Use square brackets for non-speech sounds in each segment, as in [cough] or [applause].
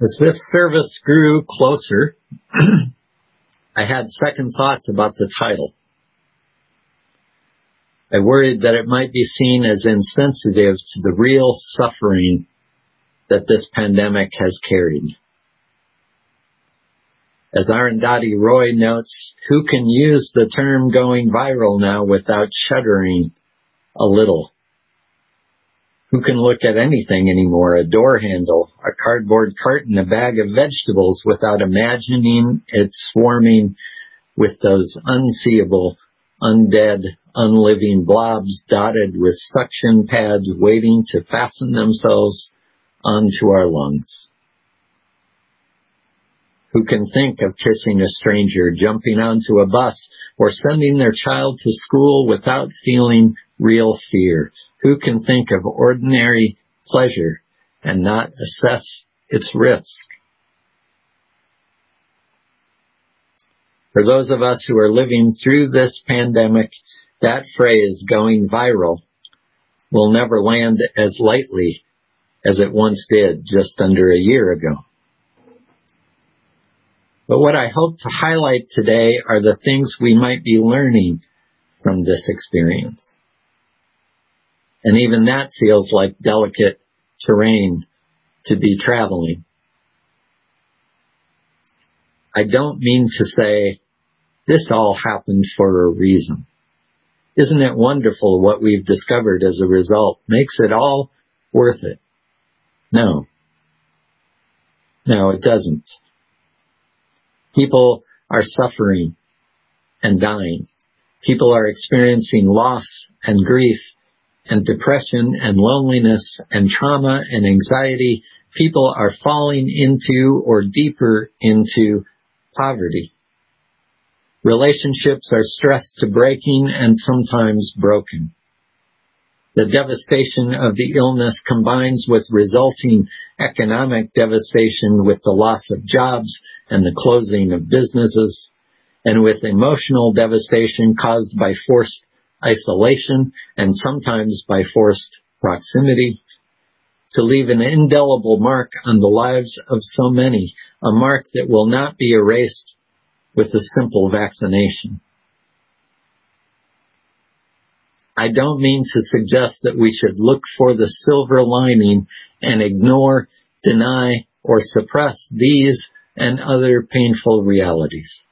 As this service grew closer, [clears throat] I had second thoughts about the title. I worried that it might be seen as insensitive to the real suffering that this pandemic has carried. As Arundhati Roy notes, who can use the term going viral now without shuddering a little? Who can look at anything anymore, a door handle, a cardboard carton, a bag of vegetables without imagining it swarming with those unseeable, undead, unliving blobs dotted with suction pads waiting to fasten themselves onto our lungs? Who can think of kissing a stranger, jumping onto a bus, or sending their child to school without feeling real fear? Who can think of ordinary pleasure and not assess its risk? For those of us who are living through this pandemic, that phrase going viral will never land as lightly as it once did just under a year ago. But what I hope to highlight today are the things we might be learning from this experience. And even that feels like delicate terrain to be traveling. I don't mean to say this all happened for a reason. Isn't it wonderful what we've discovered as a result? Makes it all worth it. No. No, it doesn't. People are suffering and dying. People are experiencing loss and grief and depression and loneliness and trauma and anxiety, people are falling into or deeper into poverty. Relationships are stressed to breaking and sometimes broken. The devastation of the illness combines with resulting economic devastation with the loss of jobs and the closing of businesses, and with emotional devastation caused by forced isolation, and sometimes by forced proximity, to leave an indelible mark on the lives of so many, a mark that will not be erased with a simple vaccination. I don't mean to suggest that we should look for the silver lining and ignore, deny, or suppress these and other painful realities.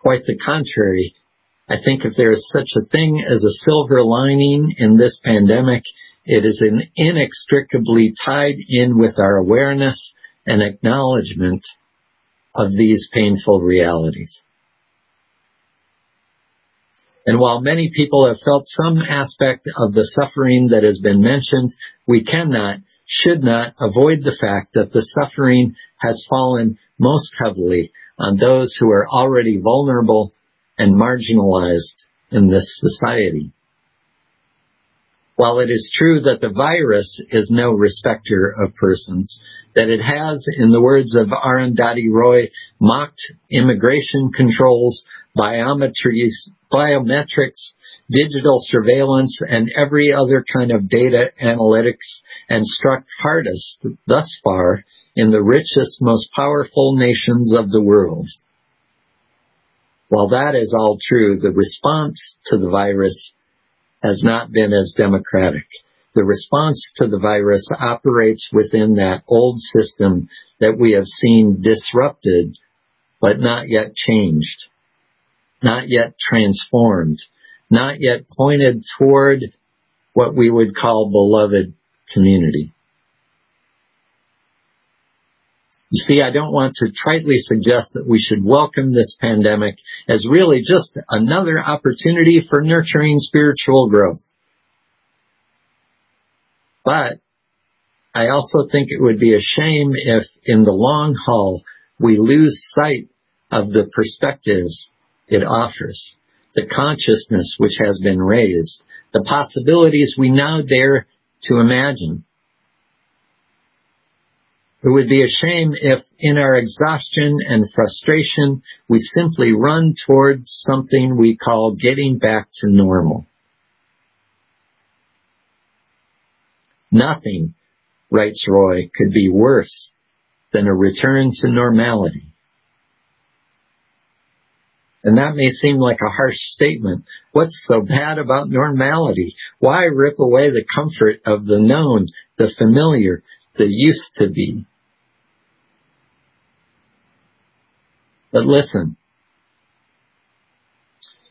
Quite the contrary, I think if there is such a thing as a silver lining in this pandemic, it is inextricably tied in with our awareness and acknowledgement of these painful realities. And while many people have felt some aspect of the suffering that has been mentioned, we cannot, should not avoid the fact that the suffering has fallen most heavily on those who are already vulnerable and marginalized in this society. While it is true that the virus is no respecter of persons, that it has, in the words of Arundhati Roy, mocked immigration controls, biometrics, digital surveillance, and every other kind of data analytics, and struck hardest thus far in the richest, most powerful nations of the world. While that is all true, the response to the virus has not been as democratic. The response to the virus operates within that old system that we have seen disrupted, but not yet changed, not yet transformed, not yet pointed toward what we would call beloved community. You see, I don't want to tritely suggest that we should welcome this pandemic as really just another opportunity for nurturing spiritual growth. But I also think it would be a shame if in the long haul we lose sight of the perspectives it offers, the consciousness which has been raised, the possibilities we now dare to imagine, it would be a shame if in our exhaustion and frustration, we simply run towards something we call getting back to normal. Nothing writes Roy, could be worse than a return to normality. And that may seem like a harsh statement. What's so bad about normality? Why rip away the comfort of the known, the familiar, the used to be? But listen,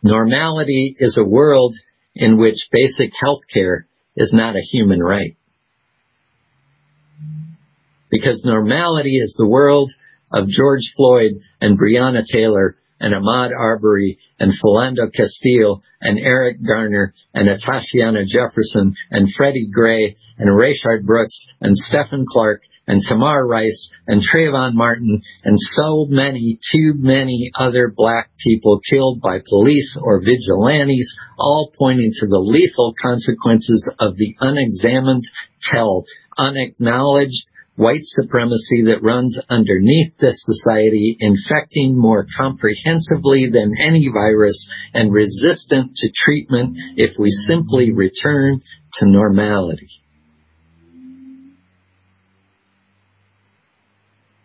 normality is a world in which basic health care is not a human right. Because normality is the world of George Floyd and Breonna Taylor and Ahmaud Arbery and Philando Castile and Eric Garner and Atatiana Jefferson and Freddie Gray and Rayshard Brooks and Stephon Clark and Tamir Rice and Trayvon Martin and so many, too many other black people killed by police or vigilantes, all pointing to the lethal consequences of the unexamined, hell, unacknowledged, white supremacy that runs underneath this society, infecting more comprehensively than any virus and resistant to treatment if we simply return to normality.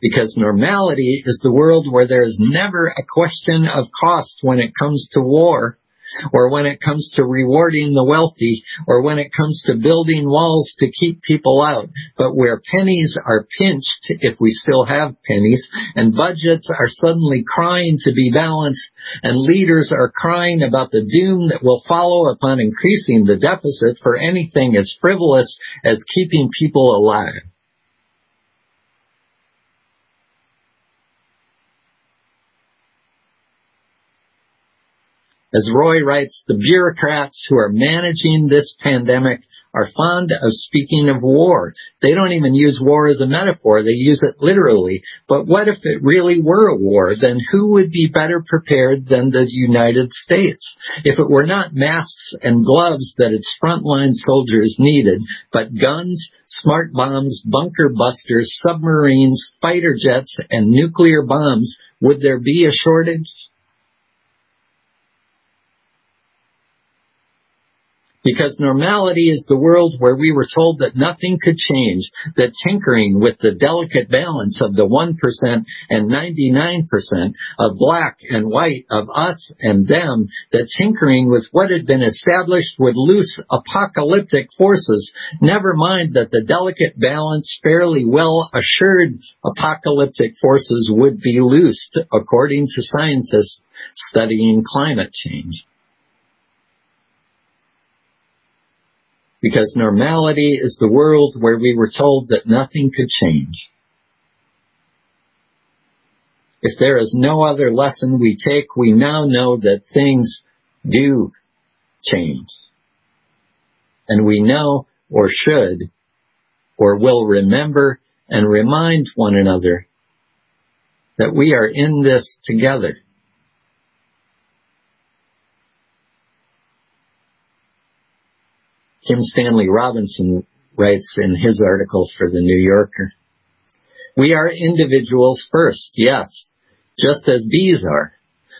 Because normality is the world where there is never a question of cost when it comes to war or when it comes to rewarding the wealthy, or when it comes to building walls to keep people out, but where pennies are pinched, if we still have pennies, and budgets are suddenly crying to be balanced, and leaders are crying about the doom that will follow upon increasing the deficit for anything as frivolous as keeping people alive. As Roy writes, the bureaucrats who are managing this pandemic are fond of speaking of war. They don't even use war as a metaphor. They use it literally. But what if it really were a war? Then who would be better prepared than the United States? If it were not masks and gloves that its frontline soldiers needed, but guns, smart bombs, bunker busters, submarines, fighter jets, and nuclear bombs, would there be a shortage? Because normality is the world where we were told that nothing could change, that tinkering with the delicate balance of the 1% and 99% of black and white, of us and them, that tinkering with what had been established would loose apocalyptic forces, never mind that the delicate balance, fairly well assured apocalyptic forces would be loosed, according to scientists studying climate change. Because normality is the world where we were told that nothing could change. If there is no other lesson we take, we now know that things do change. And we know, or should, or will remember and remind one another that we are in this together. Kim Stanley Robinson writes in his article for the New Yorker. We are individuals first, yes, just as bees are,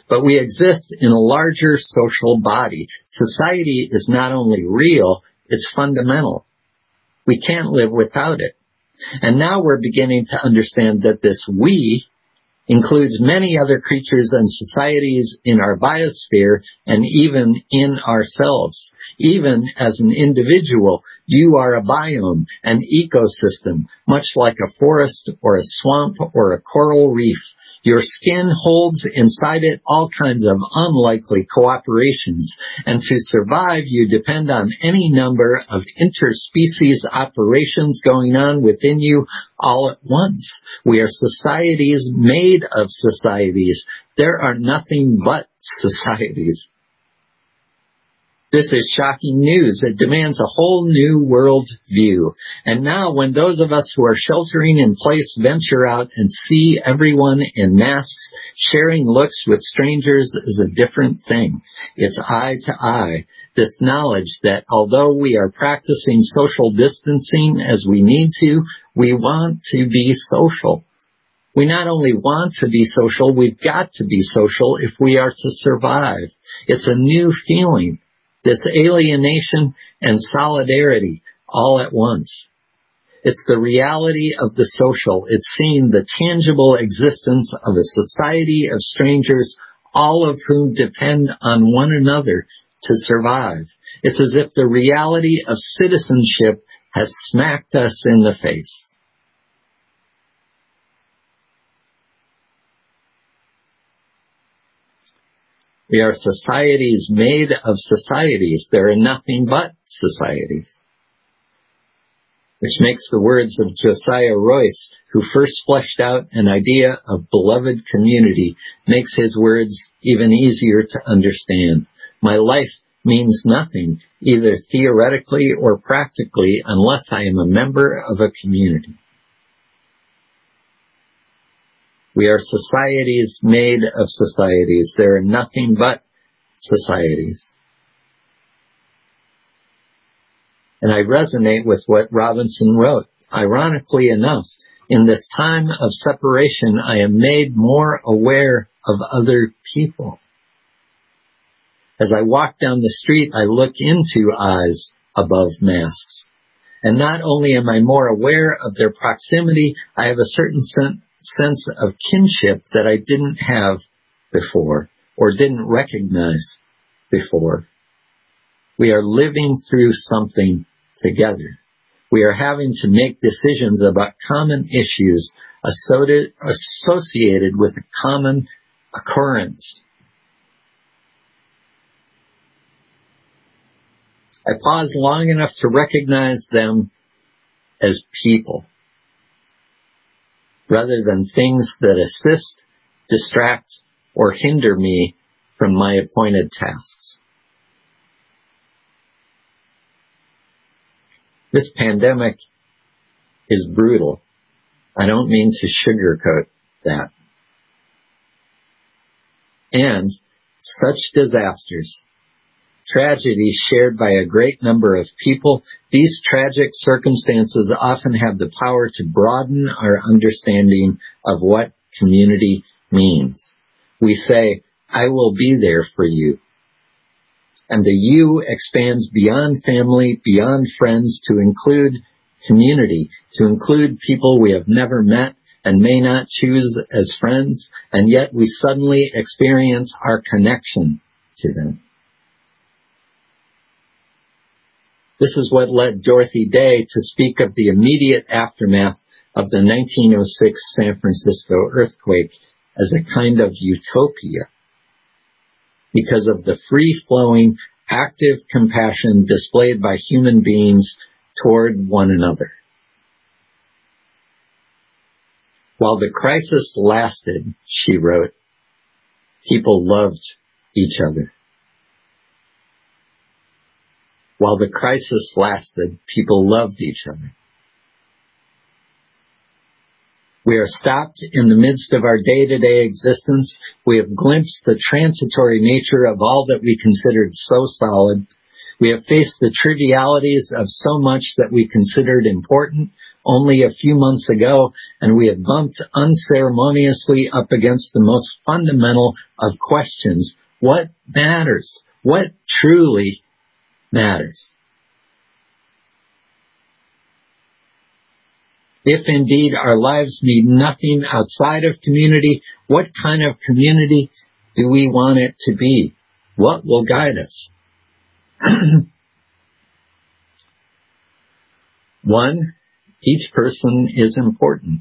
but we exist in a larger social body. Society is not only real, it's fundamental. We can't live without it. And now we're beginning to understand that this we includes many other creatures and societies in our biosphere and even in ourselves. Even as an individual, you are a biome, an ecosystem, much like a forest or a swamp or a coral reef. Your skin holds inside it all kinds of unlikely cooperations, and to survive you depend on any number of interspecies operations going on within you all at once. We are societies made of societies. There are nothing but societies. This is shocking news. It demands a whole new world view. And now when those of us who are sheltering in place venture out and see everyone in masks sharing looks with strangers is a different thing. It's eye to eye. This knowledge that although we are practicing social distancing as we need to, we want to be social. We not only want to be social, we've got to be social if we are to survive. It's a new feeling this alienation and solidarity all at once. It's the reality of the social. It's seeing the tangible existence of a society of strangers, all of whom depend on one another to survive. It's as if the reality of citizenship has smacked us in the face. We are societies made of societies. There are nothing but societies which makes the words of Josiah Royce, who first fleshed out an idea of beloved community, makes his words even easier to understand. My life means nothing, either theoretically or practically, unless I am a member of a community. We are societies made of societies. There are nothing but societies. and I resonate with what Robinson wrote. Ironically enough, in this time of separation, I am made more aware of other people. As I walk down the street, I look into eyes above masks. And not only am I more aware of their proximity, I have a certain sen- sense of kinship that I didn't have before or didn't recognize before. We are living through something together. We are having to make decisions about common issues associated with a common occurrence. I pause long enough to recognize them as people rather than things that assist, distract, or hinder me from my appointed tasks. This pandemic is brutal. I don't mean to sugarcoat that. And such disasters, tragedies shared by a great number of people, these tragic circumstances often have the power to broaden our understanding of what community means. We say, I will be there for you and the you expands beyond family, beyond friends to include community, to include people we have never met and may not choose as friends, and yet we suddenly experience our connection to them. This is what led Dorothy Day to speak of the immediate aftermath of the 1906 San Francisco earthquake as a kind of utopia because of the free-flowing, active compassion displayed by human beings toward one another. While the crisis lasted, she wrote, people loved each other. While the crisis lasted, people loved each other. We are stopped in the midst of our day-to-day existence. We have glimpsed the transitory nature of all that we considered so solid. We have faced the trivialities of so much that we considered important only a few months ago, and we have bumped unceremoniously up against the most fundamental of questions. What matters? What truly matters? If indeed our lives mean nothing outside of community, what kind of community do we want it to be? What will guide us? [clears throat] One, each person is important.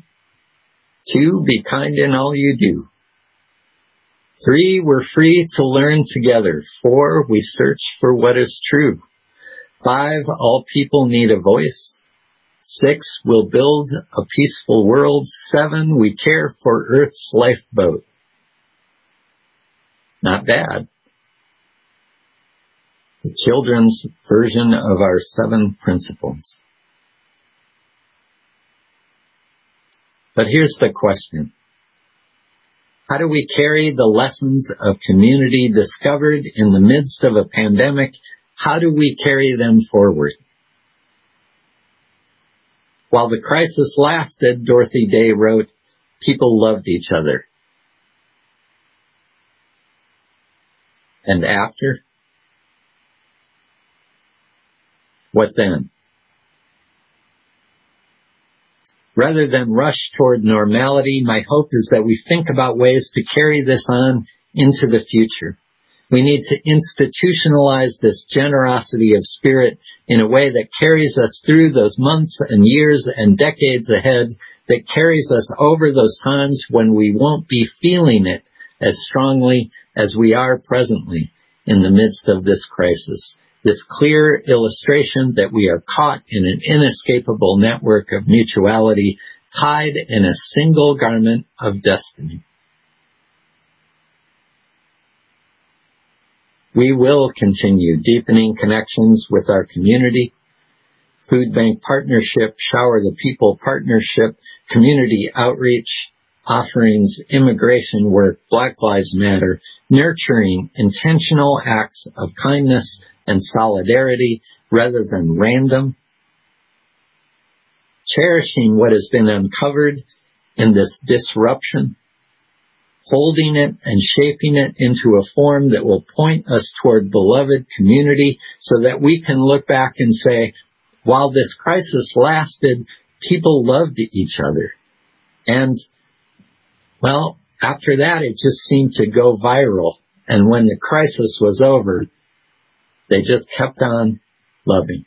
Two, be kind in all you do. Three, we're free to learn together. Four, we search for what is true. Five, all people need a voice. Six, we'll build a peaceful world. Seven, we care for Earth's lifeboat. Not bad. The children's version of our seven principles. But here's the question. How do we carry the lessons of community discovered in the midst of a pandemic? How do we carry them forward? While the crisis lasted, Dorothy Day wrote, people loved each other. And after? What then? Rather than rush toward normality, my hope is that we think about ways to carry this on into the future. We need to institutionalize this generosity of spirit in a way that carries us through those months and years and decades ahead, that carries us over those times when we won't be feeling it as strongly as we are presently in the midst of this crisis. This clear illustration that we are caught in an inescapable network of mutuality tied in a single garment of destiny. We will continue deepening connections with our community, food bank partnership, shower the people partnership, community outreach, offerings, immigration work, Black Lives Matter, nurturing intentional acts of kindness and solidarity rather than random, cherishing what has been uncovered in this disruption, holding it and shaping it into a form that will point us toward beloved community so that we can look back and say, while this crisis lasted, people loved each other. And, well, after that, it just seemed to go viral. And when the crisis was over, they just kept on loving.